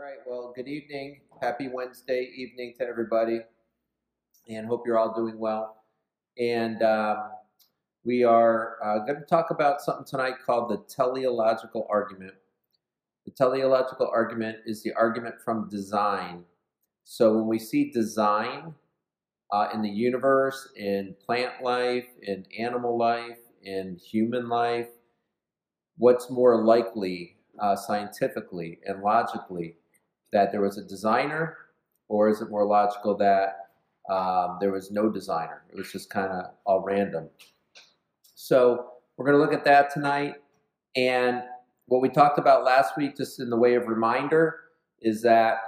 All right, well, good evening. Happy Wednesday evening to everybody, and hope you're all doing well. And um, we are uh, going to talk about something tonight called the teleological argument. The teleological argument is the argument from design. So when we see design uh, in the universe, in plant life, in animal life, in human life, what's more likely uh, scientifically and logically that there was a designer, or is it more logical that um, there was no designer? It was just kind of all random. So we're going to look at that tonight. And what we talked about last week, just in the way of reminder, is that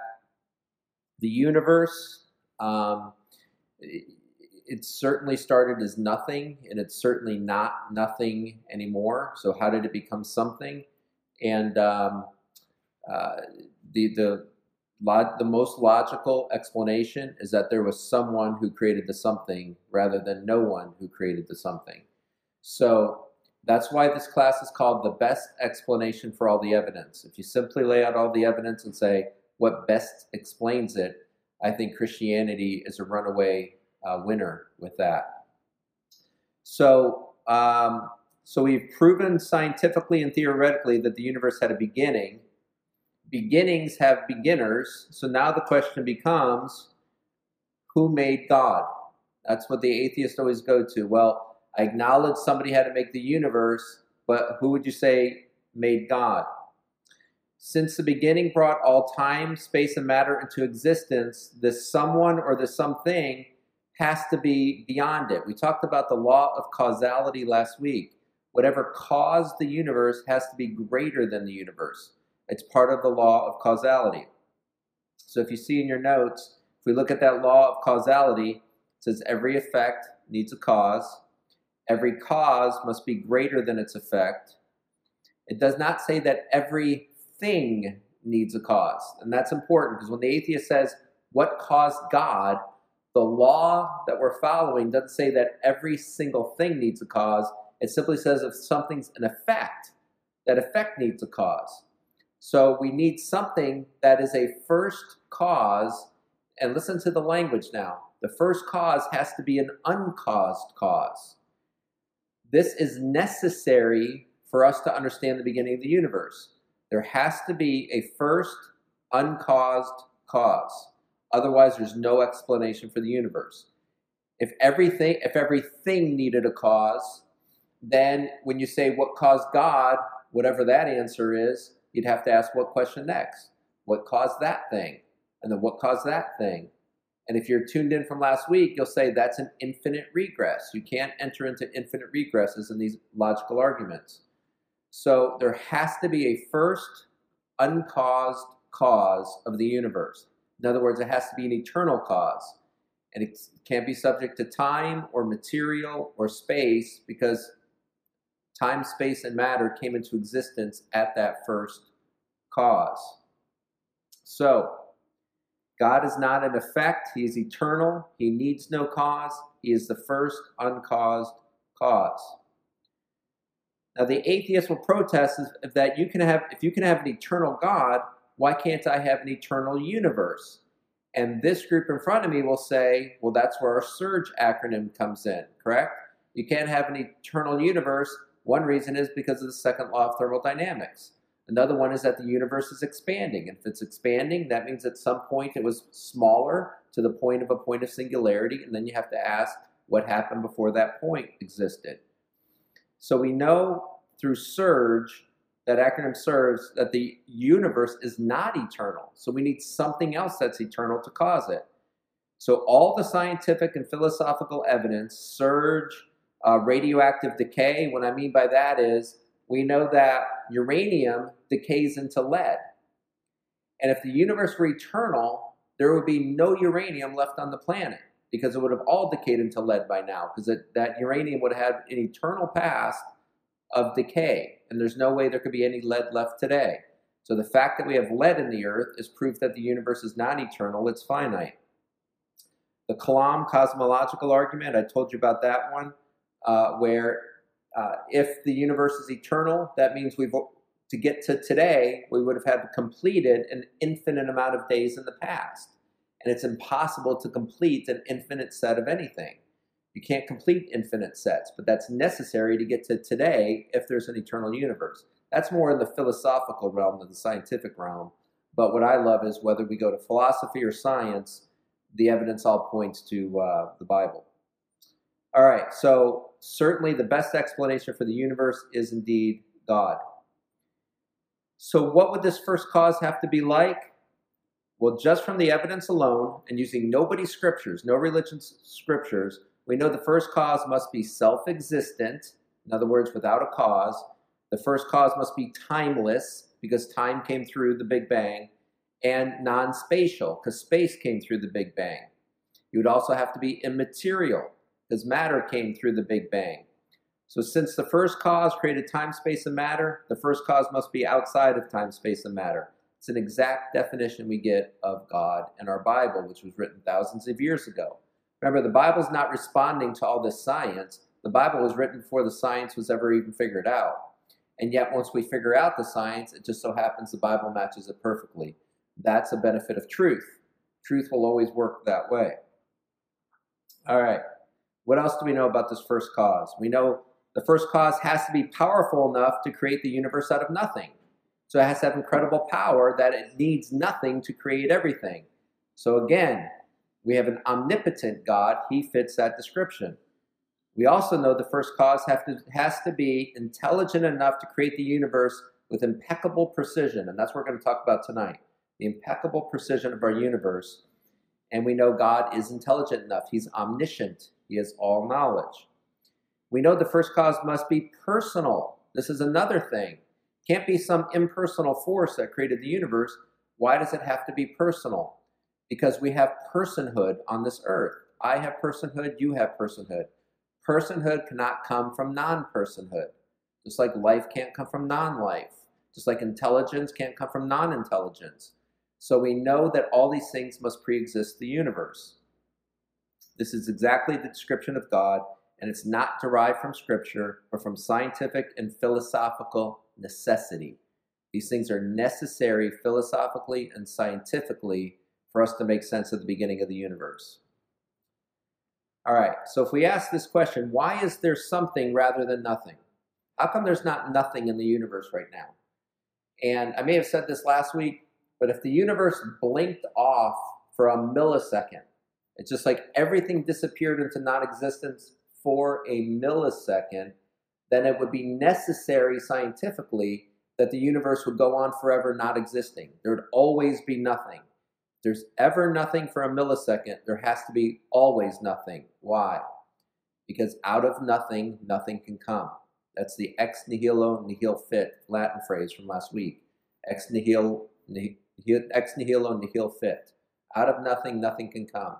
the universe, um, it, certainly started as nothing, and it's certainly not nothing anymore. So how did it become something? And um, uh, the the the most logical explanation is that there was someone who created the something rather than no one who created the something. So that's why this class is called the best explanation for all the evidence. If you simply lay out all the evidence and say what best explains it, I think Christianity is a runaway uh, winner with that. So, um, so we've proven scientifically and theoretically that the universe had a beginning beginnings have beginners. So now the question becomes who made God? That's what the atheists always go to. Well, I acknowledge somebody had to make the universe, but who would you say made God? Since the beginning brought all time, space, and matter into existence, this someone or the something has to be beyond it. We talked about the law of causality last week. Whatever caused the universe has to be greater than the universe. It's part of the law of causality. So if you see in your notes, if we look at that law of causality, it says every effect needs a cause. Every cause must be greater than its effect. It does not say that everything needs a cause. And that's important because when the atheist says, What caused God? the law that we're following doesn't say that every single thing needs a cause. It simply says if something's an effect, that effect needs a cause. So we need something that is a first cause. And listen to the language now. The first cause has to be an uncaused cause. This is necessary for us to understand the beginning of the universe. There has to be a first uncaused cause. Otherwise, there's no explanation for the universe. If everything, if everything needed a cause, then when you say what caused God, whatever that answer is, you'd have to ask what question next? What caused that thing? And then what caused that thing? And if you're tuned in from last week, you'll say that's an infinite regress. You can't enter into infinite regresses in these logical arguments. So there has to be a first uncaused cause of the universe. In other words, it has to be an eternal cause. And it can't be subject to time or material or space because time, space, and matter came into existence at that first cause. So, God is not an effect, He is eternal, He needs no cause, He is the first uncaused cause. Now, the atheist will protest that you can have, if you can have an eternal God, why can't I have an eternal universe? And this group in front of me will say, well, that's where our SURGE acronym comes in, correct? You can't have an eternal universe one reason is because of the second law of thermodynamics. Another one is that the universe is expanding. And if it's expanding, that means at some point it was smaller to the point of a point of singularity, and then you have to ask what happened before that point existed. So we know through SURGE, that acronym serves, that the universe is not eternal. So we need something else that's eternal to cause it. So all the scientific and philosophical evidence, SURGE, uh, radioactive decay, what I mean by that is we know that uranium decays into lead. And if the universe were eternal, there would be no uranium left on the planet because it would have all decayed into lead by now because that uranium would have an eternal past of decay. And there's no way there could be any lead left today. So the fact that we have lead in the earth is proof that the universe is not eternal, it's finite. The Kalam cosmological argument, I told you about that one uh, where uh, if the universe is eternal, that means we've to get to today, we would have had to completed an infinite amount of days in the past. And it's impossible to complete an infinite set of anything. You can't complete infinite sets, but that's necessary to get to today if there's an eternal universe. That's more in the philosophical realm than the scientific realm. But what I love is whether we go to philosophy or science, the evidence all points to uh, the Bible. All right, so certainly the best explanation for the universe is indeed God. So, what would this first cause have to be like? Well, just from the evidence alone and using nobody's scriptures, no religion's scriptures, we know the first cause must be self existent, in other words, without a cause. The first cause must be timeless, because time came through the Big Bang, and non spatial, because space came through the Big Bang. You would also have to be immaterial, because matter came through the Big Bang. So, since the first cause created time, space, and matter, the first cause must be outside of time, space, and matter. It's an exact definition we get of God in our Bible, which was written thousands of years ago. Remember, the Bible's not responding to all this science. The Bible was written before the science was ever even figured out. And yet, once we figure out the science, it just so happens the Bible matches it perfectly. That's a benefit of truth. Truth will always work that way. All right. What else do we know about this first cause? We know the first cause has to be powerful enough to create the universe out of nothing. So it has to have incredible power that it needs nothing to create everything. So again, we have an omnipotent God. He fits that description. We also know the first cause to, has to be intelligent enough to create the universe with impeccable precision. And that's what we're going to talk about tonight the impeccable precision of our universe. And we know God is intelligent enough, He's omniscient, He has all knowledge. We know the first cause must be personal. This is another thing. Can't be some impersonal force that created the universe. Why does it have to be personal? because we have personhood on this earth. I have personhood, you have personhood. Personhood cannot come from non personhood, just like life can't come from non life, just like intelligence can't come from non intelligence. So we know that all these things must pre exist the universe. This is exactly the description of God, and it's not derived from Scripture or from scientific and philosophical necessity. These things are necessary philosophically and scientifically for us to make sense of the beginning of the universe. All right, so if we ask this question, why is there something rather than nothing? How come there's not nothing in the universe right now? And I may have said this last week, but if the universe blinked off for a millisecond, it's just like everything disappeared into non existence for a millisecond, then it would be necessary scientifically that the universe would go on forever not existing. There would always be nothing there's ever nothing for a millisecond, there has to be always nothing. Why? Because out of nothing, nothing can come. That's the ex nihilo nihil fit Latin phrase from last week. Ex nihilo, ex nihilo nihil fit. Out of nothing, nothing can come.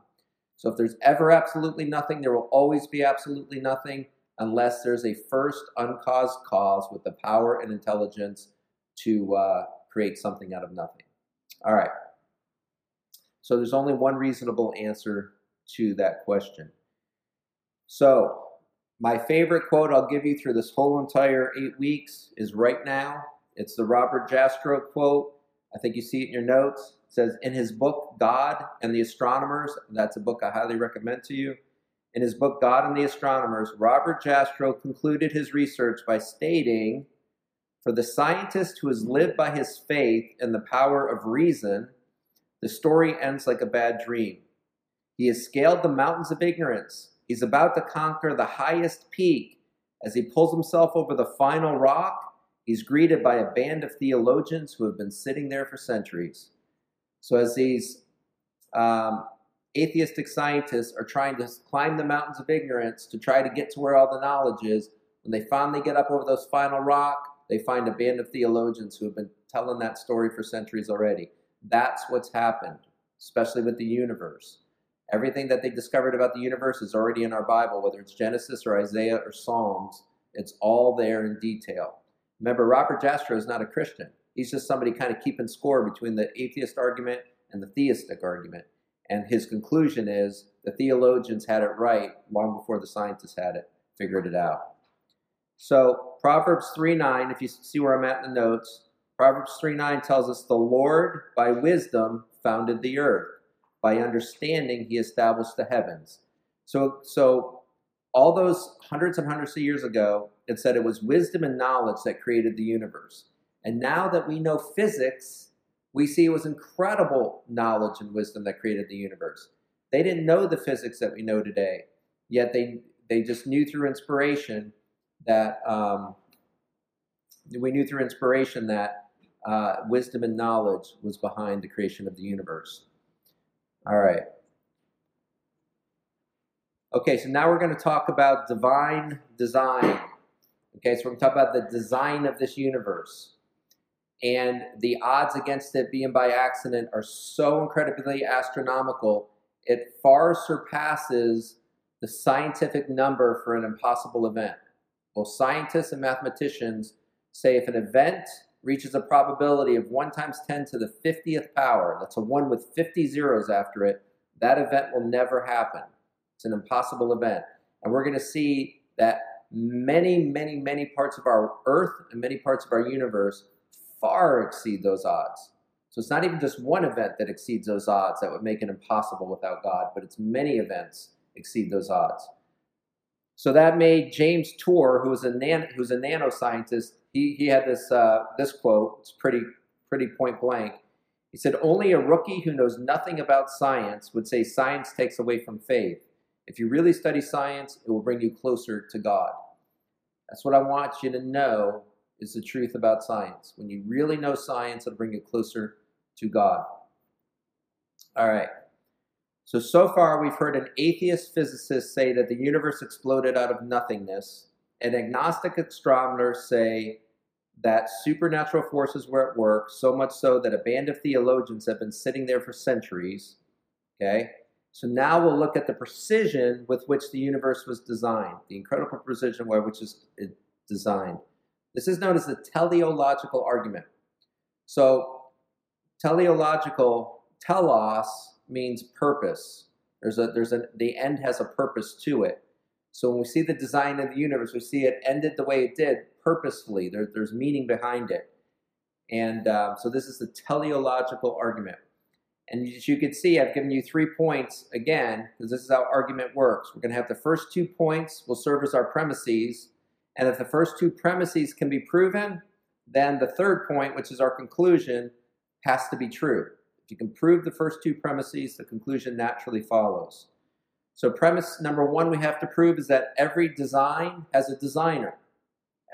So if there's ever absolutely nothing, there will always be absolutely nothing unless there's a first uncaused cause with the power and intelligence to uh, create something out of nothing. All right. So there's only one reasonable answer to that question. So, my favorite quote I'll give you through this whole entire eight weeks is right now. It's the Robert Jastrow quote. I think you see it in your notes. Says, in his book, God and the Astronomers, that's a book I highly recommend to you. In his book, God and the Astronomers, Robert Jastrow concluded his research by stating, For the scientist who has lived by his faith and the power of reason, the story ends like a bad dream. He has scaled the mountains of ignorance. He's about to conquer the highest peak. As he pulls himself over the final rock, he's greeted by a band of theologians who have been sitting there for centuries. So, as these um, atheistic scientists are trying to climb the mountains of ignorance to try to get to where all the knowledge is, when they finally get up over those final rock, they find a band of theologians who have been telling that story for centuries already. That's what's happened, especially with the universe. Everything that they discovered about the universe is already in our Bible, whether it's Genesis or Isaiah or Psalms. It's all there in detail. Remember, Robert Jastrow is not a Christian. He's just somebody kind of keeping score between the atheist argument and the theistic argument. And his conclusion is the theologians had it right long before the scientists had it, figured it out. So, Proverbs 3 9, if you see where I'm at in the notes, Proverbs 3 9 tells us, The Lord by wisdom founded the earth, by understanding he established the heavens. So, so all those hundreds and hundreds of years ago, it said it was wisdom and knowledge that created the universe. And now that we know physics, we see it was incredible knowledge and wisdom that created the universe. They didn't know the physics that we know today, yet they, they just knew through inspiration that um, we knew through inspiration that uh, wisdom and knowledge was behind the creation of the universe. All right. Okay, so now we're going to talk about divine design. Okay, so we're going to talk about the design of this universe. And the odds against it being by accident are so incredibly astronomical, it far surpasses the scientific number for an impossible event. Well, scientists and mathematicians say if an event reaches a probability of 1 times 10 to the 50th power, that's a 1 with 50 zeros after it, that event will never happen. It's an impossible event. And we're going to see that many, many, many parts of our Earth and many parts of our universe far exceed those odds. So it's not even just one event that exceeds those odds that would make it impossible without God, but it's many events exceed those odds. So that made James Tour, who was a nan- who's a nanoscientist, he, he had this uh, this quote. It's pretty pretty point blank. He said, "Only a rookie who knows nothing about science would say science takes away from faith. If you really study science, it will bring you closer to God. That's what I want you to know is the truth about science. When you really know science, it'll bring you closer to God. All right. So, so far, we've heard an atheist physicist say that the universe exploded out of nothingness, and agnostic astronomers say that supernatural forces were at work, so much so that a band of theologians have been sitting there for centuries. Okay? So now we'll look at the precision with which the universe was designed, the incredible precision by which it's designed. This is known as the teleological argument. So teleological, telos means purpose. There's a there's a the end has a purpose to it. So when we see the design of the universe, we see it ended the way it did purposefully. There, there's meaning behind it. And um, so this is the teleological argument. And as you can see, I've given you three points again, because this is how argument works. We're going to have the first two points will serve as our premises. And if the first two premises can be proven, then the third point, which is our conclusion, has to be true. If you can prove the first two premises, the conclusion naturally follows. So, premise number one we have to prove is that every design has a designer.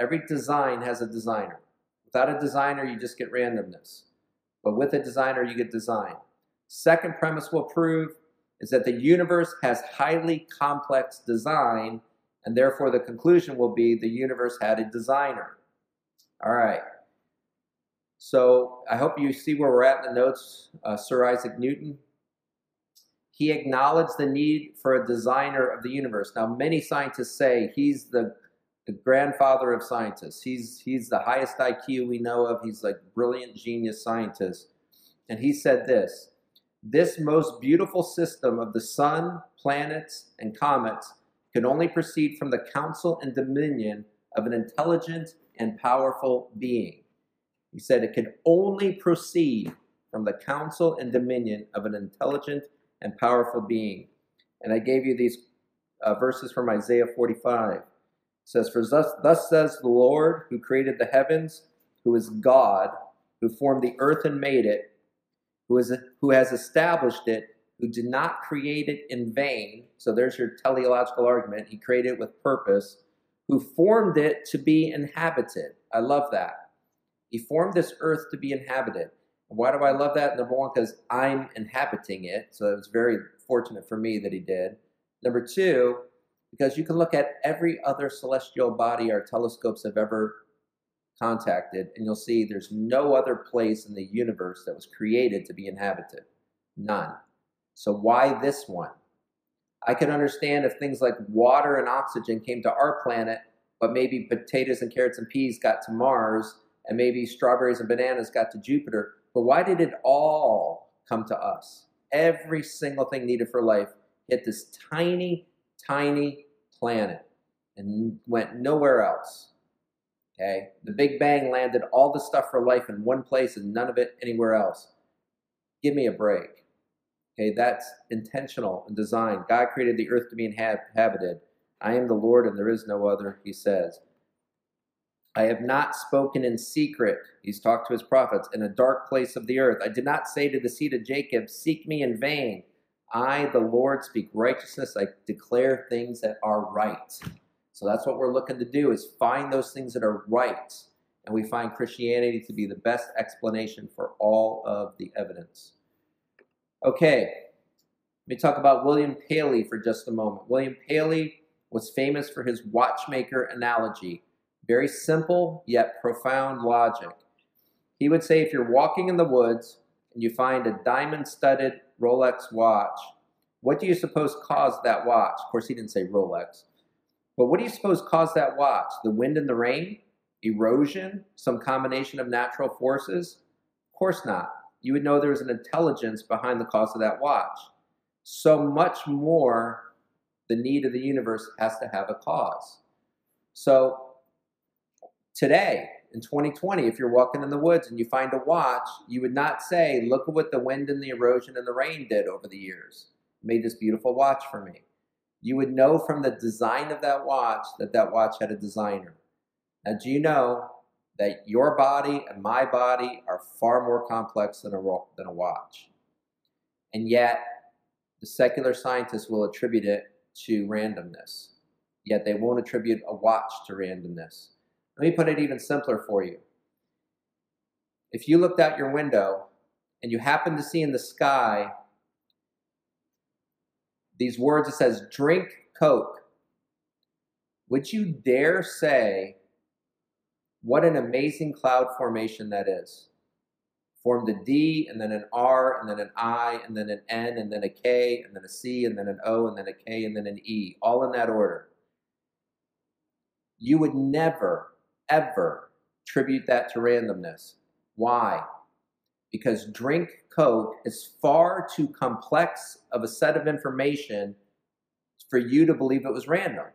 Every design has a designer. Without a designer, you just get randomness. But with a designer, you get design. Second premise we'll prove is that the universe has highly complex design, and therefore the conclusion will be the universe had a designer. All right. So I hope you see where we're at in the notes. Uh, Sir Isaac Newton, he acknowledged the need for a designer of the universe. Now, many scientists say he's the, the grandfather of scientists. He's, he's the highest IQ we know of. He's like brilliant genius scientist. And he said this this most beautiful system of the sun, planets, and comets can only proceed from the counsel and dominion of an intelligent and powerful being. He said it can only proceed from the counsel and dominion of an intelligent and powerful being. And I gave you these uh, verses from Isaiah 45. It says, For thus, thus says the Lord who created the heavens, who is God, who formed the earth and made it, who, is, who has established it, who did not create it in vain. So there's your teleological argument. He created it with purpose, who formed it to be inhabited. I love that. He formed this earth to be inhabited. Why do I love that? Number one, because I'm inhabiting it. So it was very fortunate for me that he did. Number two, because you can look at every other celestial body our telescopes have ever contacted, and you'll see there's no other place in the universe that was created to be inhabited. None. So why this one? I could understand if things like water and oxygen came to our planet, but maybe potatoes and carrots and peas got to Mars, and maybe strawberries and bananas got to Jupiter. But why did it all come to us? Every single thing needed for life hit this tiny, tiny planet and went nowhere else. Okay? The Big Bang landed all the stuff for life in one place and none of it anywhere else. Give me a break. Okay, that's intentional and designed. God created the earth to be inhabited. I am the Lord and there is no other, he says. I have not spoken in secret, he's talked to his prophets, in a dark place of the earth. I did not say to the seed of Jacob, Seek me in vain. I, the Lord, speak righteousness. I declare things that are right. So that's what we're looking to do is find those things that are right. And we find Christianity to be the best explanation for all of the evidence. Okay, let me talk about William Paley for just a moment. William Paley was famous for his watchmaker analogy. Very simple yet profound logic. He would say if you're walking in the woods and you find a diamond studded Rolex watch, what do you suppose caused that watch? Of course, he didn't say Rolex. But what do you suppose caused that watch? The wind and the rain? Erosion? Some combination of natural forces? Of course not. You would know there was an intelligence behind the cause of that watch. So much more the need of the universe has to have a cause. So today, in 2020, if you're walking in the woods and you find a watch, you would not say, Look at what the wind and the erosion and the rain did over the years. Made this beautiful watch for me you would know from the design of that watch that that watch had a designer. Now, do you know that your body and my body are far more complex than a, than a watch? And yet, the secular scientists will attribute it to randomness. Yet they won't attribute a watch to randomness. Let me put it even simpler for you. If you looked out your window and you happened to see in the sky these words it says, drink Coke. Would you dare say what an amazing cloud formation that is? Formed a D, and then an R, and then an I, and then an N, and then a K, and then a C, and then an O, and then a K, and then an E, all in that order. You would never, ever attribute that to randomness. Why? because drink Coke is far too complex of a set of information for you to believe it was random.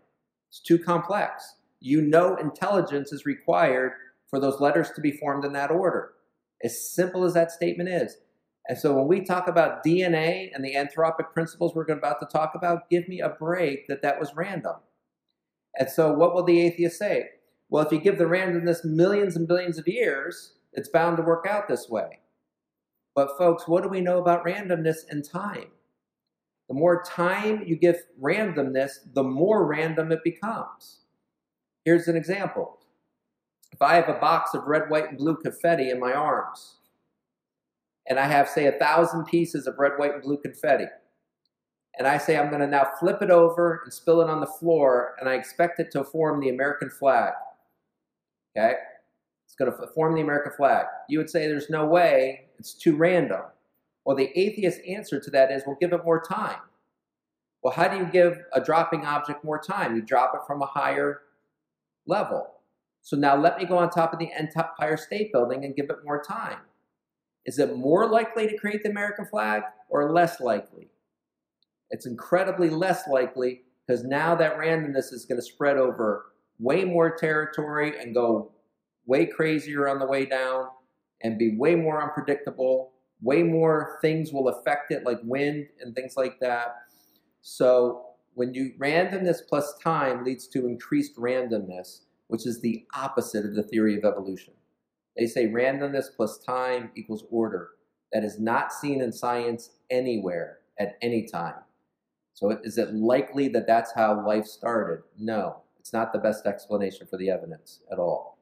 It's too complex. You know intelligence is required for those letters to be formed in that order. As simple as that statement is. And so when we talk about DNA and the anthropic principles we're about to talk about, give me a break that that was random. And so what will the atheist say? Well, if you give the randomness millions and billions of years, it's bound to work out this way. But, folks, what do we know about randomness and time? The more time you give randomness, the more random it becomes. Here's an example. If I have a box of red, white, and blue confetti in my arms, and I have, say, a thousand pieces of red, white, and blue confetti, and I say I'm going to now flip it over and spill it on the floor, and I expect it to form the American flag. Okay? It's going to form the American flag. You would say there's no way, it's too random. Well, the atheist answer to that is, well, give it more time. Well, how do you give a dropping object more time? You drop it from a higher level. So now let me go on top of the Empire State Building and give it more time. Is it more likely to create the American flag or less likely? It's incredibly less likely because now that randomness is going to spread over way more territory and go way crazier on the way down and be way more unpredictable. Way more things will affect it, like wind and things like that. So, when you randomness plus time leads to increased randomness, which is the opposite of the theory of evolution. They say randomness plus time equals order. That is not seen in science anywhere at any time. So, is it likely that that's how life started? No, it's not the best explanation for the evidence at all.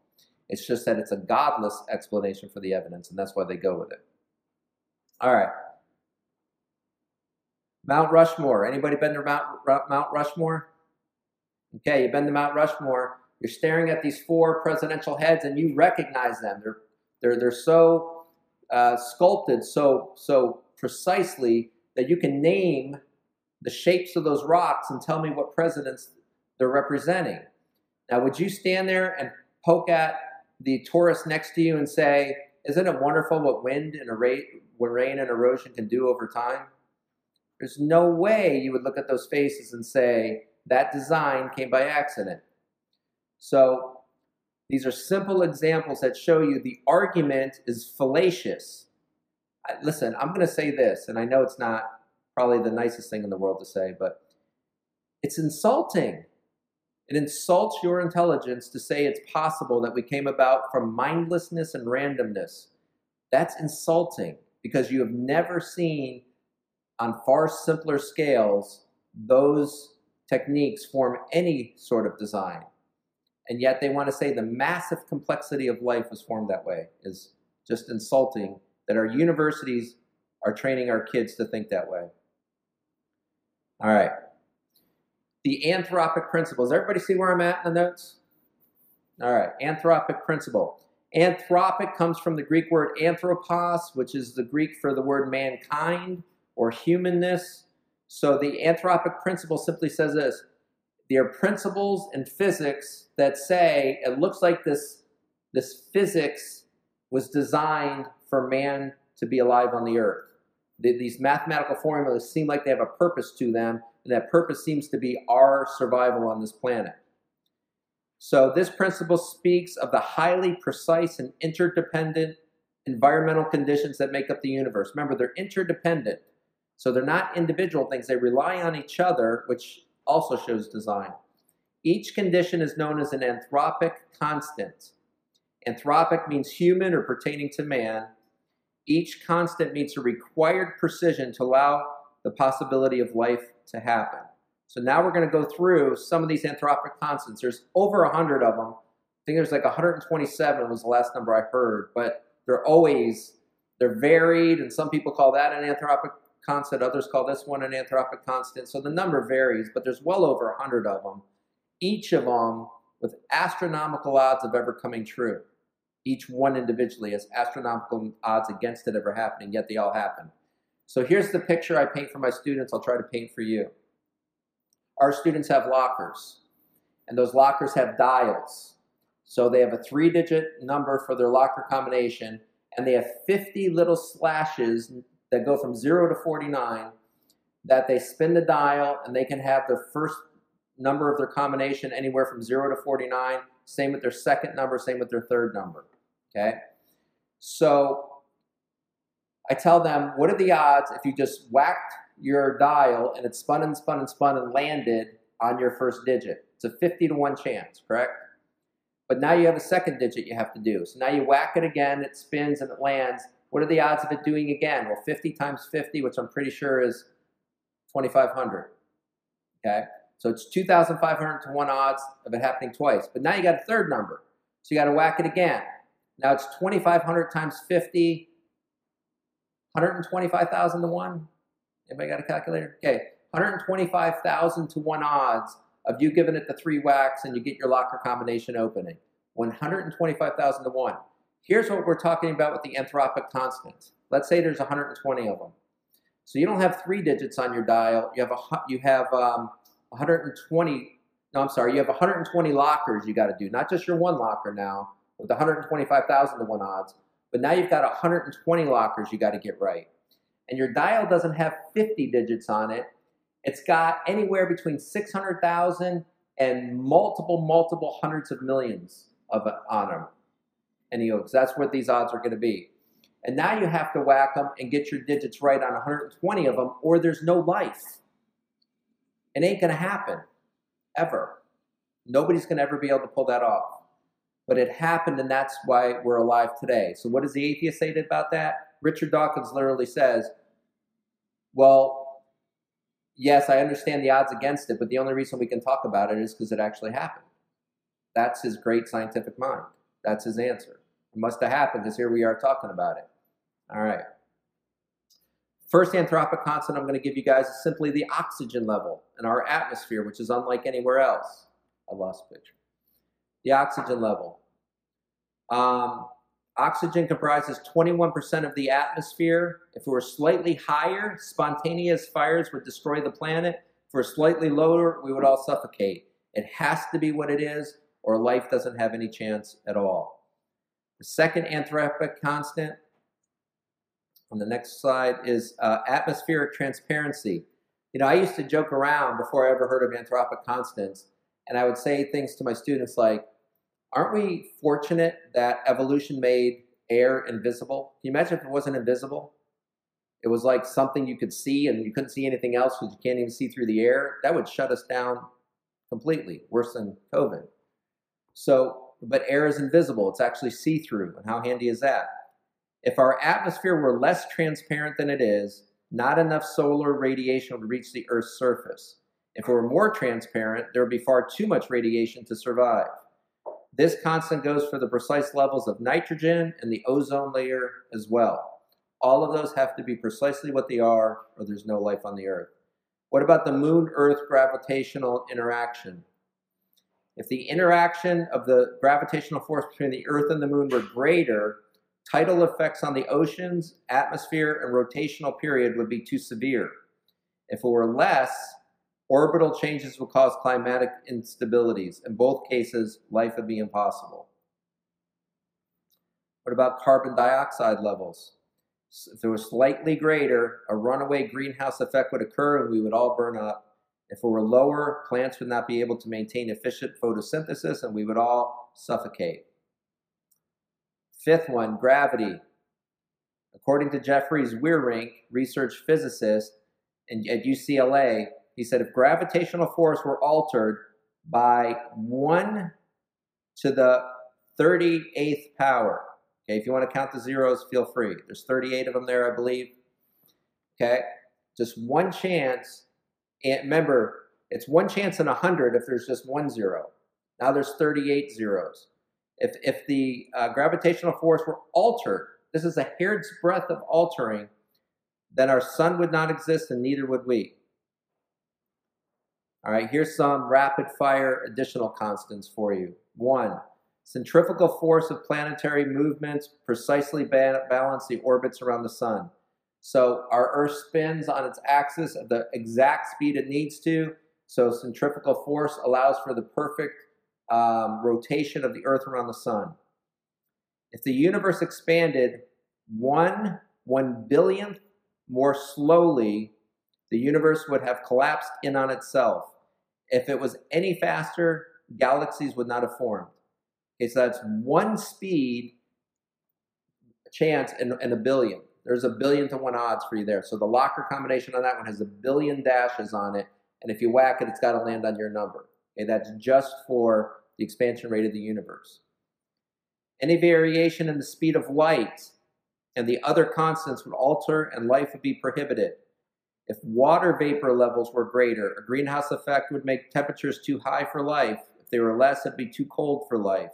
It's just that it's a godless explanation for the evidence, and that's why they go with it. All right. Mount Rushmore. Anybody been to Mount, Mount Rushmore? Okay, you've been to Mount Rushmore. You're staring at these four presidential heads, and you recognize them. They're they're they're so uh, sculpted so so precisely that you can name the shapes of those rocks and tell me what presidents they're representing. Now, would you stand there and poke at the tourist next to you and say, Isn't it wonderful what wind and what rain and erosion can do over time? There's no way you would look at those faces and say, That design came by accident. So These are simple examples that show you the argument is fallacious. Listen, I'm going to say this, and I know it's not probably the nicest thing in the world to say, but it's insulting. It insults your intelligence to say it's possible that we came about from mindlessness and randomness. That's insulting because you have never seen on far simpler scales those techniques form any sort of design and yet they want to say the massive complexity of life was formed that way is just insulting that our universities are training our kids to think that way. All right. The anthropic principle. principles. Everybody see where I'm at in the notes? All right. Anthropic principle. Anthropic comes from the Greek word anthropos, which is the Greek for the word mankind or humanness. So the anthropic principle simply says this there are principles in physics that say it looks like this, this physics was designed for man to be alive on the earth. The, these mathematical formulas seem like they have a purpose to them, and that purpose seems to be our survival on this planet. So, this principle speaks of the highly precise and interdependent environmental conditions that make up the universe. Remember, they're interdependent. So, they're not individual things, they rely on each other, which also shows design. Each condition is known as an anthropic constant. Anthropic means human or pertaining to man. Each constant meets a required precision to allow the possibility of life to happen. So now we're going to go through some of these anthropic constants. There's over 100 of them. I think there's like 127 was the last number I heard, but they're always, they're varied, and some people call that an anthropic constant. Others call this one an anthropic constant. So the number varies, but there's well over 100 of them. Each of them with astronomical odds of ever coming true. Each one individually has astronomical odds against it ever happening, yet they all happen. So here's the picture I paint for my students. I'll try to paint for you. Our students have lockers, and those lockers have dials. So they have a three digit number for their locker combination, and they have 50 little slashes that go from 0 to 49 that they spin the dial and they can have their first number of their combination anywhere from 0 to 49. Same with their second number, same with their third number. Okay? So I tell them, what are the odds if you just whacked your dial and it spun and spun and spun and landed on your first digit? It's a 50 to 1 chance, correct? But now you have a second digit you have to do. So now you whack it again, it spins and it lands. What are the odds of it doing again? Well, 50 times 50, which I'm pretty sure is 2,500. Okay? So it's 2,500 to 1 odds of it happening twice. But now you got a third number. So you got to whack it again. Now it's 2,500 times 50, 125,000 to 1. Anybody got a calculator? Okay, 125,000 to 1 odds of you giving it the three whacks and you get your locker combination opening. 125,000 to 1. Here's what we're talking about with the anthropic constant. Let's say there's 120 of them. So you don't have three digits on your dial. You have a you have um, 120. No, I'm sorry. You have 120 lockers you got to do. Not just your one locker now with 125,000 to one odds, but now you've got 120 lockers you got to get right. And your dial doesn't have 50 digits on it. It's got anywhere between 600,000 and multiple, multiple hundreds of millions of on them any because that's what these odds are going to be. And now you have to whack them and get your digits right on 120 of them, or there's no life. It ain't going to happen, ever. Nobody's going to ever be able to pull that off. But it happened, and that's why we're alive today. So, what does the atheist say about that? Richard Dawkins literally says, Well, yes, I understand the odds against it, but the only reason we can talk about it is because it actually happened. That's his great scientific mind. That's his answer. It must have happened because here we are talking about it. All right. First anthropic constant I'm going to give you guys is simply the oxygen level in our atmosphere, which is unlike anywhere else. I lost picture. The oxygen level. Um, oxygen comprises 21% of the atmosphere. If it were slightly higher, spontaneous fires would destroy the planet. If we're slightly lower, we would all suffocate. It has to be what it is, or life doesn't have any chance at all. The second anthropic constant on the next slide is uh, atmospheric transparency. You know, I used to joke around before I ever heard of anthropic constants, and I would say things to my students like, aren't we fortunate that evolution made air invisible? Can you imagine if it wasn't invisible? It was like something you could see and you couldn't see anything else because you can't even see through the air. That would shut us down completely, worse than COVID. So, but air is invisible, it's actually see through. And how handy is that? If our atmosphere were less transparent than it is, not enough solar radiation would reach the Earth's surface. If it were more transparent, there would be far too much radiation to survive. This constant goes for the precise levels of nitrogen and the ozone layer as well. All of those have to be precisely what they are, or there's no life on the Earth. What about the moon Earth gravitational interaction? If the interaction of the gravitational force between the Earth and the moon were greater, tidal effects on the oceans, atmosphere, and rotational period would be too severe. If it were less, orbital changes would cause climatic instabilities. In both cases, life would be impossible. What about carbon dioxide levels? If they were slightly greater, a runaway greenhouse effect would occur and we would all burn up. If it were lower, plants would not be able to maintain efficient photosynthesis and we would all suffocate. Fifth one, gravity. According to Jeffrey Zweerink, research physicist at UCLA, he said if gravitational force were altered by 1 to the 38th power, okay, if you want to count the zeros, feel free. There's 38 of them there, I believe. Okay, just one chance. And remember, it's one chance in 100 if there's just one zero. Now there's 38 zeros. If, if the uh, gravitational force were altered, this is a hair's breadth of altering, then our sun would not exist and neither would we. All right, here's some rapid fire additional constants for you. One, centrifugal force of planetary movements precisely ba balance the orbits around the sun. So our Earth spins on its axis at the exact speed it needs to. So centrifugal force allows for the perfect um, rotation of the Earth around the sun. If the universe expanded one one billionth more slowly, the universe would have collapsed in on itself. If it was any faster, galaxies would not have formed. Okay, so that's one speed chance in, in a billion. There's a billion to one odds for you there. So the locker combination on that one has a billion dashes on it. And if you whack it, it's got to land on your number. Okay, that's just for the expansion rate of the universe. Any variation in the speed of light and the other constants would alter and life would be prohibited. If water vapor levels were greater, a greenhouse effect would make temperatures too high for life. If they were less, it'd be too cold for life.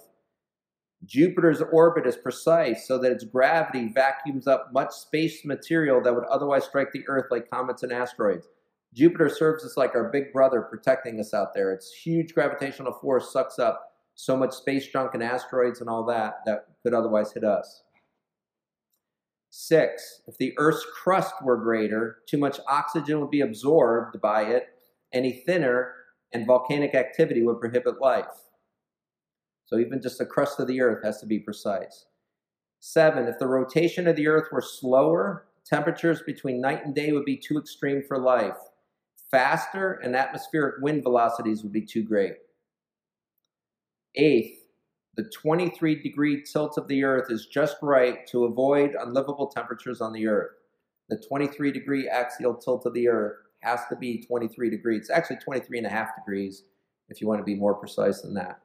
Jupiter's orbit is precise so that its gravity vacuums up much space material that would otherwise strike the Earth like comets and asteroids. Jupiter serves as like our big brother protecting us out there. Its huge gravitational force sucks up so much space junk and asteroids and all that that could otherwise hit us. Six, if the Earth's crust were greater, too much oxygen would be absorbed by it. Any thinner, and volcanic activity would prohibit life. So even just the crust of the Earth has to be precise. Seven, if the rotation of the Earth were slower, temperatures between night and day would be too extreme for life. Faster, and atmospheric wind velocities would be too great. Eighth, the 23 degree tilt of the Earth is just right to avoid unlivable temperatures on the Earth. The 23 degree axial tilt of the Earth has to be 23 degrees. It's actually 23 and a half degrees if you want to be more precise than that.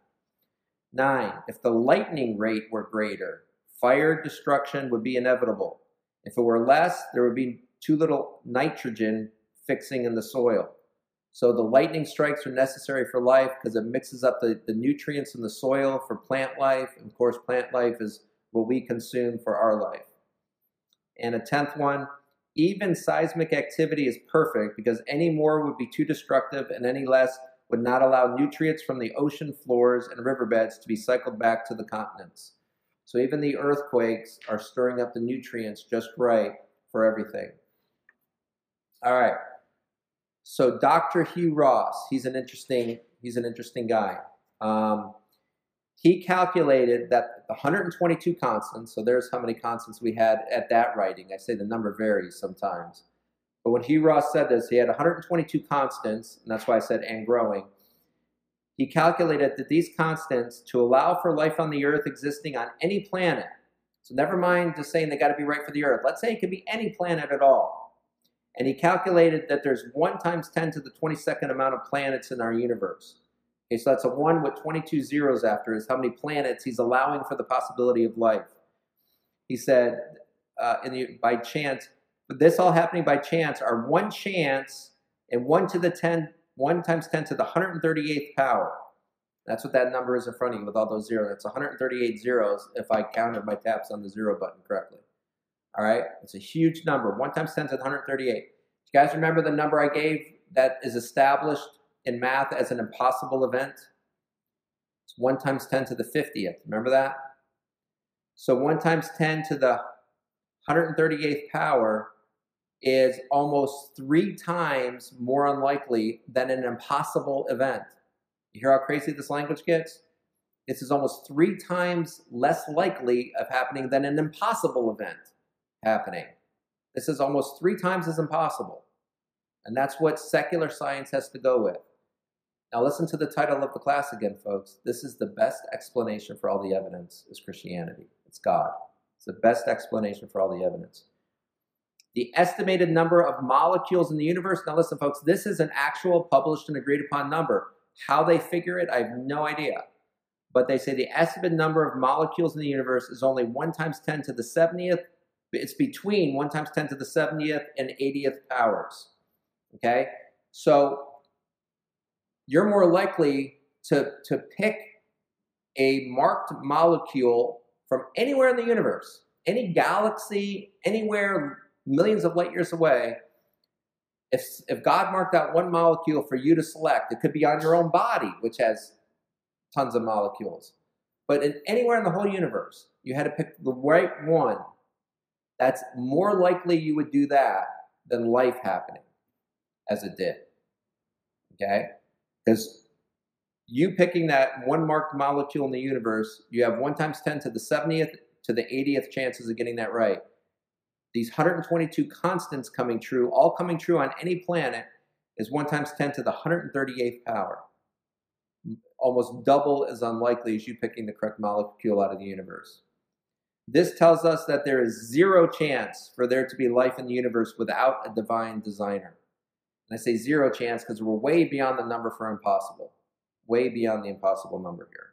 Nine, if the lightning rate were greater, fire destruction would be inevitable. If it were less, there would be too little nitrogen fixing in the soil. So the lightning strikes are necessary for life because it mixes up the, the nutrients in the soil for plant life. And of course, plant life is what we consume for our life. And a tenth one, even seismic activity is perfect because any more would be too destructive and any less would not allow nutrients from the ocean floors and riverbeds to be cycled back to the continents. So even the earthquakes are stirring up the nutrients just right for everything. All right. So Dr. Hugh Ross, he's an interesting he's an interesting guy. Um, he calculated that the 122 constants, so there's how many constants we had at that writing. I say the number varies sometimes. But when Hugh Ross said this, he had 122 constants, and that's why I said and growing. he calculated that these constants to allow for life on the earth existing on any planet. So never mind just saying they got to be right for the earth. Let's say it could be any planet at all. And he calculated that there's 1 times 10 to the 22nd amount of planets in our universe. Okay, so that's a 1 with 22 zeros after is how many planets he's allowing for the possibility of life. He said, uh, in the, by chance, this all happening by chance are one chance and 1 to the 10 1 times 10 to the 138th power. That's what that number is in front of you with all those zeros. It's 138 zeros if I counted my taps on the zero button correctly. All right, it's a huge number. 1 times 10 to the 138. You guys remember the number I gave that is established in math as an impossible event? It's 1 times 10 to the 50th. Remember that? So 1 times 10 to the 138th power is almost three times more unlikely than an impossible event. You hear how crazy this language gets? This is almost three times less likely of happening than an impossible event happening. This is almost three times as impossible. And that's what secular science has to go with. Now, listen to the title of the class again, folks. This is the best explanation for all the evidence is Christianity. It's God. It's the best explanation for all the evidence the estimated number of molecules in the universe. Now, listen, folks, this is an actual published and agreed upon number. How they figure it, I have no idea. But they say the estimated number of molecules in the universe is only 1 times 10 to the 70th. It's between 1 times 10 to the 70th and 80th powers. Okay? So you're more likely to, to pick a marked molecule from anywhere in the universe, any galaxy, anywhere millions of light years away, if, if God marked out one molecule for you to select, it could be on your own body, which has tons of molecules. But in, anywhere in the whole universe, you had to pick the right one. That's more likely you would do that than life happening as it did. Okay? Because you picking that one marked molecule in the universe, you have 1 times 10 to the 70th to the 80th chances of getting that right these 122 constants coming true, all coming true on any planet, is 1 times 10 to the 138th power. Almost double as unlikely as you picking the correct molecule out of the universe. This tells us that there is zero chance for there to be life in the universe without a divine designer. And I say zero chance because we're way beyond the number for impossible. Way beyond the impossible number here.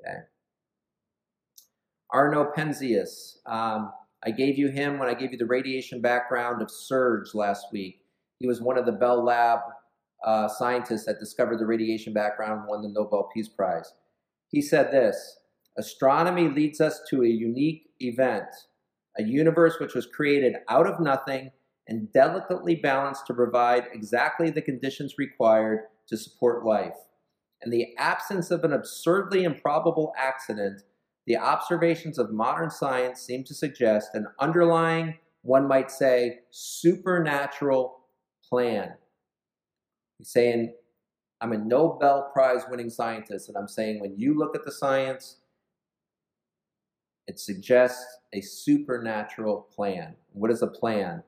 Okay. Arno Penzias. Um, I gave you him when I gave you the radiation background of SURGE last week. He was one of the Bell Lab uh, scientists that discovered the radiation background and won the Nobel Peace Prize. He said this Astronomy leads us to a unique event, a universe which was created out of nothing and delicately balanced to provide exactly the conditions required to support life. And the absence of an absurdly improbable accident, the observations of modern science seem to suggest an underlying, one might say, supernatural plan. He's saying, I'm a Nobel Prize winning scientist, and I'm saying when you look at the science, it suggests a supernatural plan. What is a plan?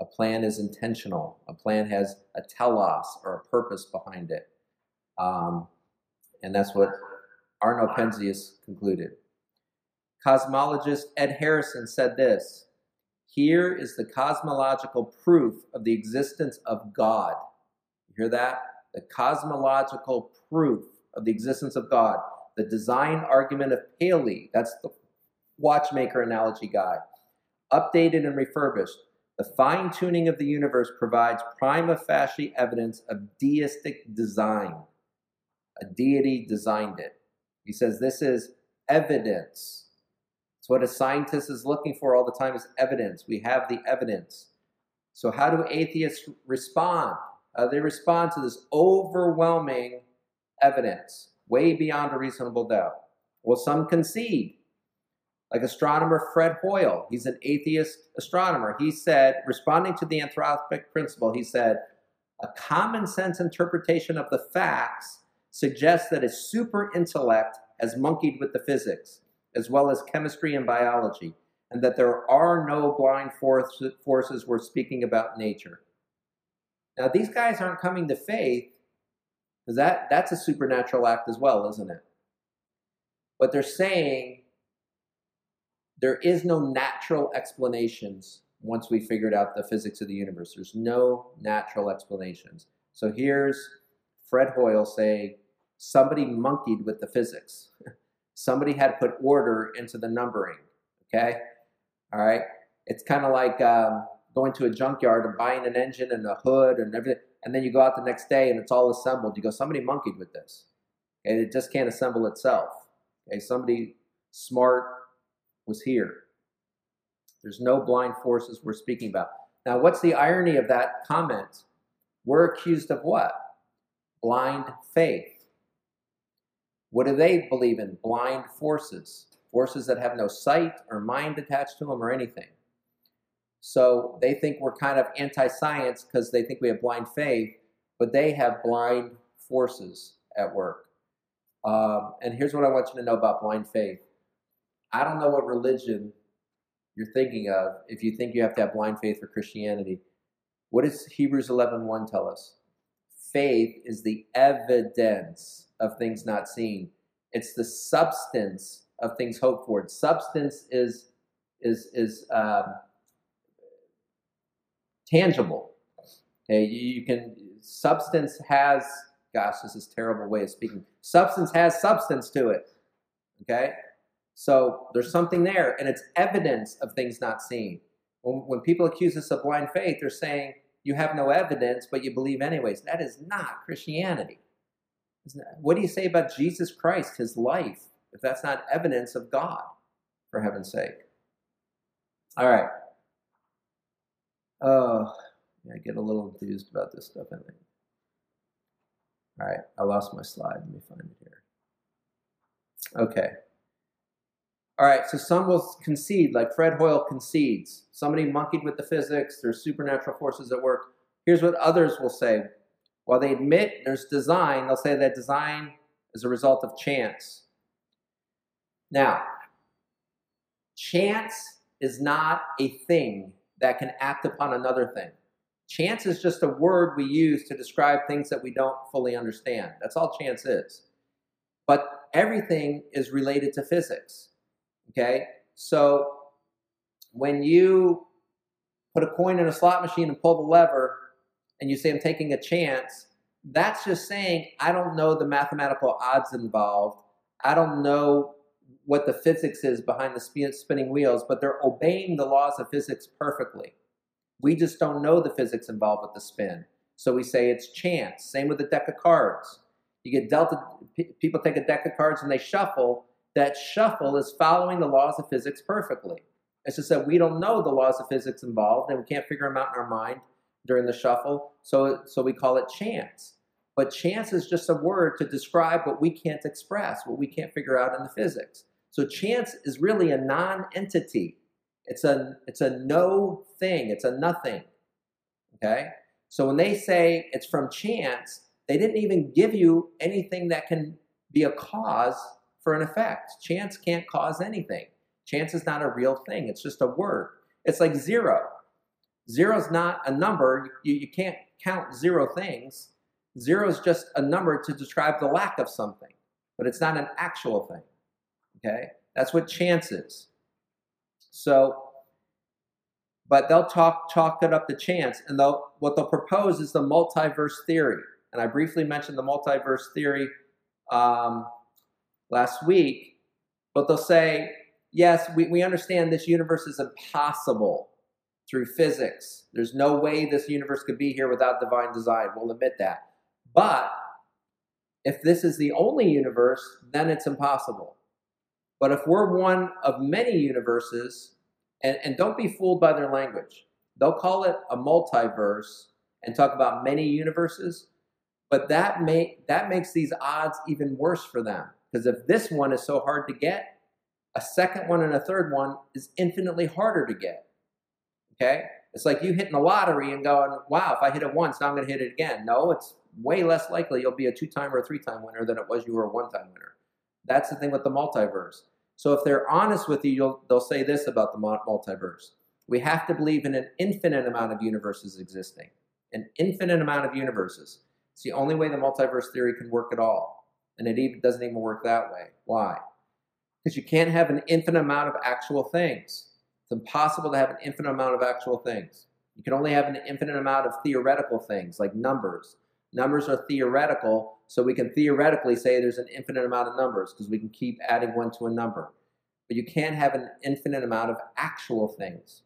A plan is intentional. A plan has a telos or a purpose behind it. Um, and that's what Arno Penzias concluded. Cosmologist Ed Harrison said this Here is the cosmological proof of the existence of God. You hear that? The cosmological proof of the existence of God. The design argument of Paley, that's the watchmaker analogy guy, updated and refurbished. The fine tuning of the universe provides prima facie evidence of deistic design. A deity designed it. He says this is evidence it's what a scientist is looking for all the time is evidence. We have the evidence. So how do atheists respond? Uh, they respond to this overwhelming evidence, way beyond a reasonable doubt. Well, some concede. Like astronomer Fred Hoyle, he's an atheist astronomer. He said, responding to the anthropic principle, he said, a common sense interpretation of the facts suggests that a super intellect has monkeyed with the physics as well as chemistry and biology, and that there are no blind forces we're speaking about nature. Now, these guys aren't coming to faith Because that, that's a supernatural act as well, isn't it? But they're saying there is no natural explanations once we figured out the physics of the universe. There's no natural explanations. So here's Fred Hoyle saying somebody monkeyed with the physics. somebody had put order into the numbering. Okay? All right? It's kind of like um, going to a junkyard and buying an engine and a hood and everything, and then you go out the next day and it's all assembled. You go, somebody monkeyed with this. And it just can't assemble itself. Okay? Somebody smart was here. There's no blind forces we're speaking about. Now, what's the irony of that comment? We're accused of what? Blind faith. What do they believe in? Blind forces. Forces that have no sight or mind attached to them or anything. So they think we're kind of anti science because they think we have blind faith, but they have blind forces at work. Um, and here's what I want you to know about blind faith I don't know what religion you're thinking of if you think you have to have blind faith for Christianity. What does Hebrews 11:1 tell us? Faith is the evidence of things not seen. It's the substance of things hoped for. Substance is is is um, tangible. Okay, you can substance has. Gosh, this is terrible way of speaking. Substance has substance to it. Okay, so there's something there, and it's evidence of things not seen. When, when people accuse us of blind faith, they're saying, you have no evidence, but you believe anyways. That is not Christianity. What do you say about Jesus Christ, his life, if that's not evidence of God, for heaven's sake? All right. Oh, I get a little enthused about this stuff, I think. All right, I lost my slide. Let me find it here. Okay. All right, so some will concede, like Fred Hoyle concedes. Somebody monkeyed with the physics, there's supernatural forces at work. Here's what others will say. While they admit there's design, they'll say that design is a result of chance. Now, chance is not a thing that can act upon another thing. Chance is just a word we use to describe things that we don't fully understand. That's all chance is. But everything is related to physics. Okay? So when you put a coin in a slot machine and pull the lever and you say, I'm taking a chance, that's just saying, I don't know the mathematical odds involved. I don't know what the physics is behind the spinning wheels, but they're obeying the laws of physics perfectly. We just don't know the physics involved with the spin. So we say it's chance. Same with a deck of cards. You get dealt, people take a deck of cards and they shuffle, that shuffle is following the laws of physics perfectly. It's just that we don't know the laws of physics involved and we can't figure them out in our mind during the shuffle, so, so we call it chance. But chance is just a word to describe what we can't express, what we can't figure out in the physics. So chance is really a non-entity. It's a, it's a no thing, it's a nothing. Okay? So when they say it's from chance, they didn't even give you anything that can be a cause for an effect. Chance can't cause anything. Chance is not a real thing, it's just a word. It's like zero. Zero is not a number. You, you can't count zero things. Zero is just a number to describe the lack of something, but it's not an actual thing. Okay? That's what chance is. So, but they'll talk chalk it up to chance, and they'll what they'll propose is the multiverse theory. And I briefly mentioned the multiverse theory um, last week, but they'll say, yes, we, we understand this universe is impossible through physics. There's no way this universe could be here without divine design. We'll admit that. But if this is the only universe, then it's impossible. But if we're one of many universes, and, and don't be fooled by their language, they'll call it a multiverse and talk about many universes, but that, may, that makes these odds even worse for them. Because if this one is so hard to get, a second one and a third one is infinitely harder to get. Okay? It's like you hitting the lottery and going, wow, if I hit it once, now I'm going to hit it again. No, it's way less likely you'll be a two time or a three time winner than it was you were a one time winner. That's the thing with the multiverse. So if they're honest with you, they'll say this about the multiverse. We have to believe in an infinite amount of universes existing, an infinite amount of universes. It's the only way the multiverse theory can work at all. And it even doesn't even work that way. Why? Because you can't have an infinite amount of actual things. It's impossible to have an infinite amount of actual things. You can only have an infinite amount of theoretical things like numbers. Numbers are theoretical, so we can theoretically say there's an infinite amount of numbers because we can keep adding one to a number. But you can't have an infinite amount of actual things.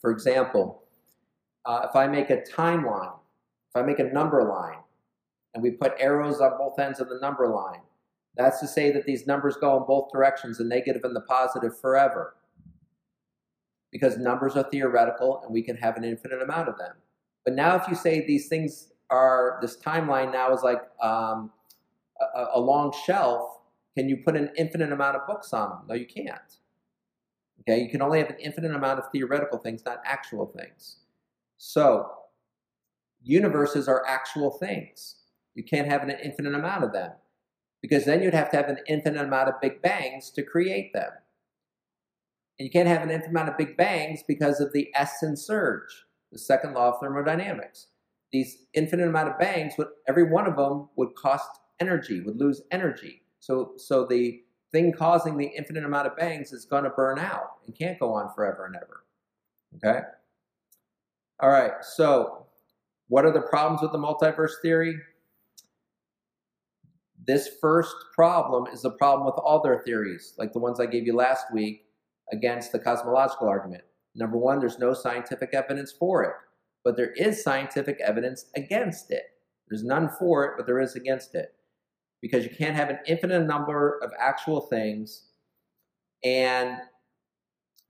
For example, uh, if I make a timeline, if I make a number line, and we put arrows on both ends of the number line, that's to say that these numbers go in both directions, the negative and the positive, forever. Because numbers are theoretical and we can have an infinite amount of them. But now, if you say these things are, this timeline now is like um, a, a long shelf, can you put an infinite amount of books on them? No, you can't. Okay, you can only have an infinite amount of theoretical things, not actual things. So, universes are actual things. You can't have an infinite amount of them because then you'd have to have an infinite amount of big bangs to create them. And you can't have an infinite amount of big bangs because of the S in SURGE, the second law of thermodynamics. These infinite amount of bangs, would, every one of them would cost energy, would lose energy. So, so the thing causing the infinite amount of bangs is going to burn out and can't go on forever and ever. Okay? All right, so what are the problems with the multiverse theory? This first problem is the problem with all their theories, like the ones I gave you last week against the cosmological argument. Number one, there's no scientific evidence for it, but there is scientific evidence against it. There's none for it, but there is against it. Because you can't have an infinite number of actual things and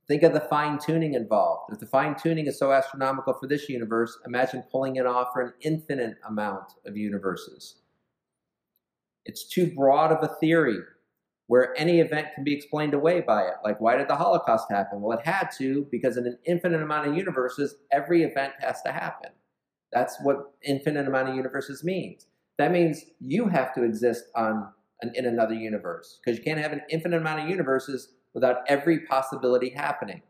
Think of the fine tuning involved. If the fine tuning is so astronomical for this universe, imagine pulling it off for an infinite amount of universes. It's too broad of a theory where any event can be explained away by it. Like, why did the Holocaust happen? Well, it had to because in an infinite amount of universes, every event has to happen. That's what infinite amount of universes means. That means you have to exist on an, in another universe because you can't have an infinite amount of universes without every possibility happening.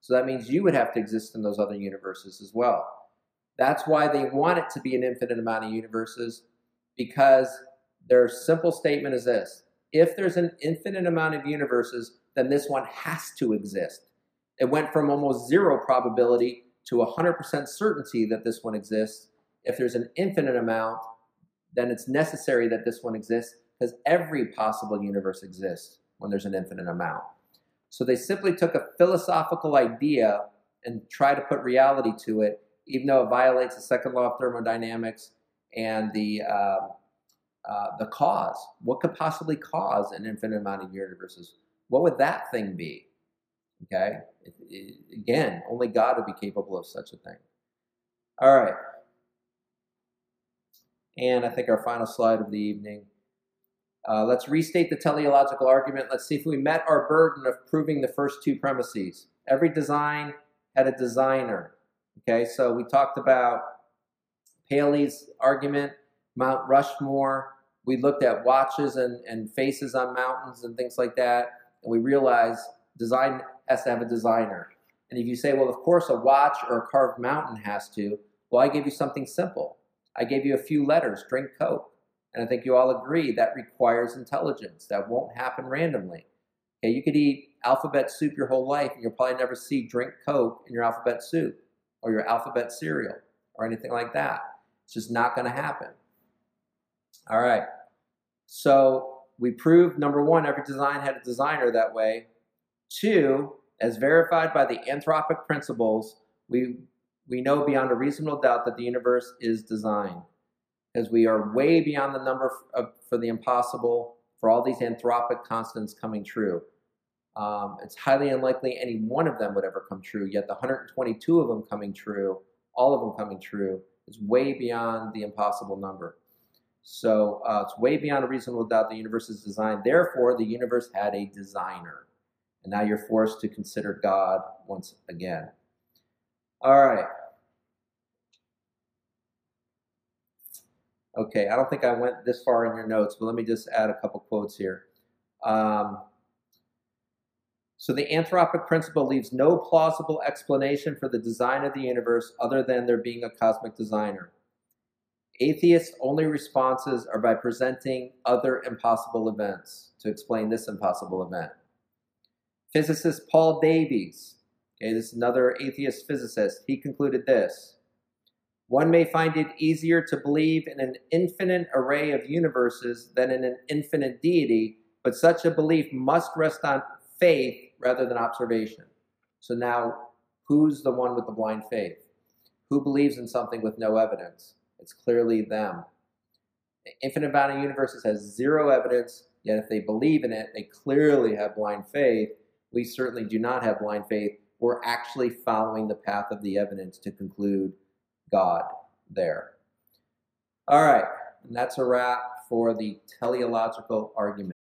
So that means you would have to exist in those other universes as well. That's why they want it to be an infinite amount of universes because their simple statement is this if there's an infinite amount of universes, then this one has to exist. It went from almost zero probability to 100% certainty that this one exists. If there's an infinite amount, then it's necessary that this one exists because every possible universe exists when there's an infinite amount. So they simply took a philosophical idea and tried to put reality to it, even though it violates the second law of thermodynamics and the uh, uh, the cause. What could possibly cause an infinite amount of universes? What would that thing be? Okay, it, it, again, only God would be capable of such a thing. All right, and I think our final slide of the evening. Uh, let's restate the teleological argument. Let's see if we met our burden of proving the first two premises. Every design had a designer. Okay, so we talked about Paley's argument, Mount Rushmore. We looked at watches and, and faces on mountains and things like that, and we realized design has to have a designer. And if you say, well, of course, a watch or a carved mountain has to, well, I gave you something simple. I gave you a few letters, drink Coke. And I think you all agree that requires intelligence. That won't happen randomly. Okay, you could eat alphabet soup your whole life and you'll probably never see drink Coke in your alphabet soup or your alphabet cereal or anything like that. It's just not going to happen. All right. So we proved number one, every design had a designer that way. Two, as verified by the anthropic principles, we, we know beyond a reasonable doubt that the universe is designed as we are way beyond the number of, for the impossible for all these anthropic constants coming true. Um, it's highly unlikely any one of them would ever come true, yet the 122 of them coming true, all of them coming true, is way beyond the impossible number. So uh, it's way beyond a reasonable doubt the universe is designed. Therefore, the universe had a designer. And now you're forced to consider God once again. All right. Okay, I don't think I went this far in your notes, but let me just add a couple quotes here. Um, so the anthropic principle leaves no plausible explanation for the design of the universe other than there being a cosmic designer. Atheists' only responses are by presenting other impossible events to explain this impossible event. Physicist Paul Davies, okay, this is another atheist physicist, he concluded this. One may find it easier to believe in an infinite array of universes than in an infinite deity, but such a belief must rest on faith rather than observation. So now, who's the one with the blind faith? Who believes in something with no evidence? It's clearly them. The infinite of universes has zero evidence, yet if they believe in it, they clearly have blind faith. We certainly do not have blind faith. We're actually following the path of the evidence to conclude God there. All right, and that's a wrap for the teleological argument.